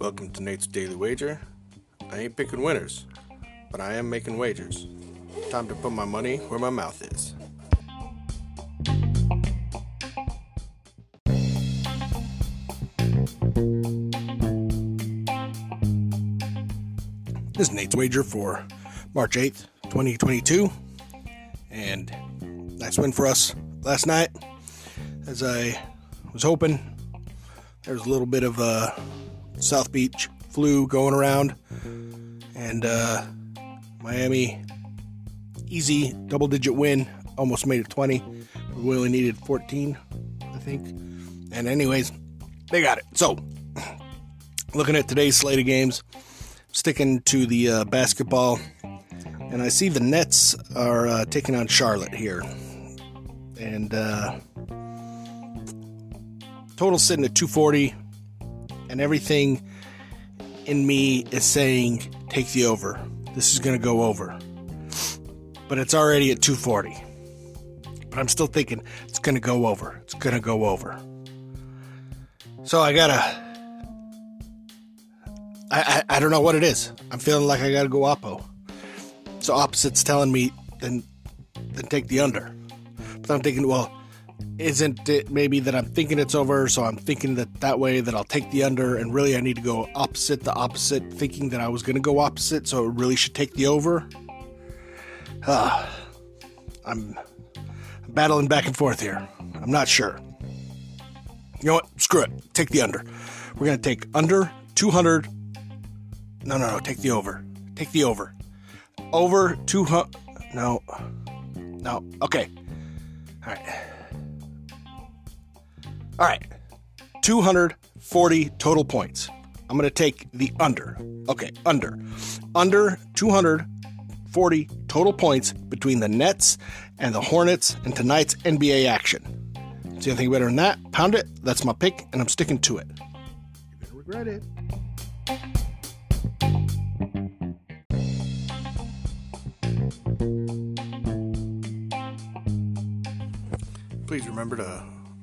Welcome to Nate's Daily Wager. I ain't picking winners, but I am making wagers. Time to put my money where my mouth is. This is Nate's Wager for March 8th, 2022. And nice win for us last night. As I was hoping, there was a little bit of a South Beach flu going around. And uh, Miami, easy double digit win, almost made it 20. We only needed 14, I think. And, anyways, they got it. So, looking at today's slate of games, sticking to the uh, basketball, and I see the Nets are uh, taking on Charlotte here. And uh, total sitting at 240, and everything in me is saying take the over. This is going to go over. But it's already at 240. But I'm still thinking it's going to go over. It's going to go over. So I got to I, I, I don't know what it is. I'm feeling like I got to go oppo. So opposite's telling me then then take the under. But I'm thinking, well, isn't it maybe that I'm thinking it's over, so I'm thinking that that way that I'll take the under, and really I need to go opposite the opposite, thinking that I was going to go opposite, so it really should take the over. Uh, I'm, I'm battling back and forth here. I'm not sure. You know what? Screw it. Take the under. We're going to take under 200. No, no, no. Take the over. Take the over. Over 200. No. No. Okay. All right. All right. 240 total points. I'm going to take the under. Okay, under. Under 240 total points between the Nets and the Hornets in tonight's NBA action. See anything better than that? Pound it. That's my pick, and I'm sticking to it. You're going to regret it. Please remember to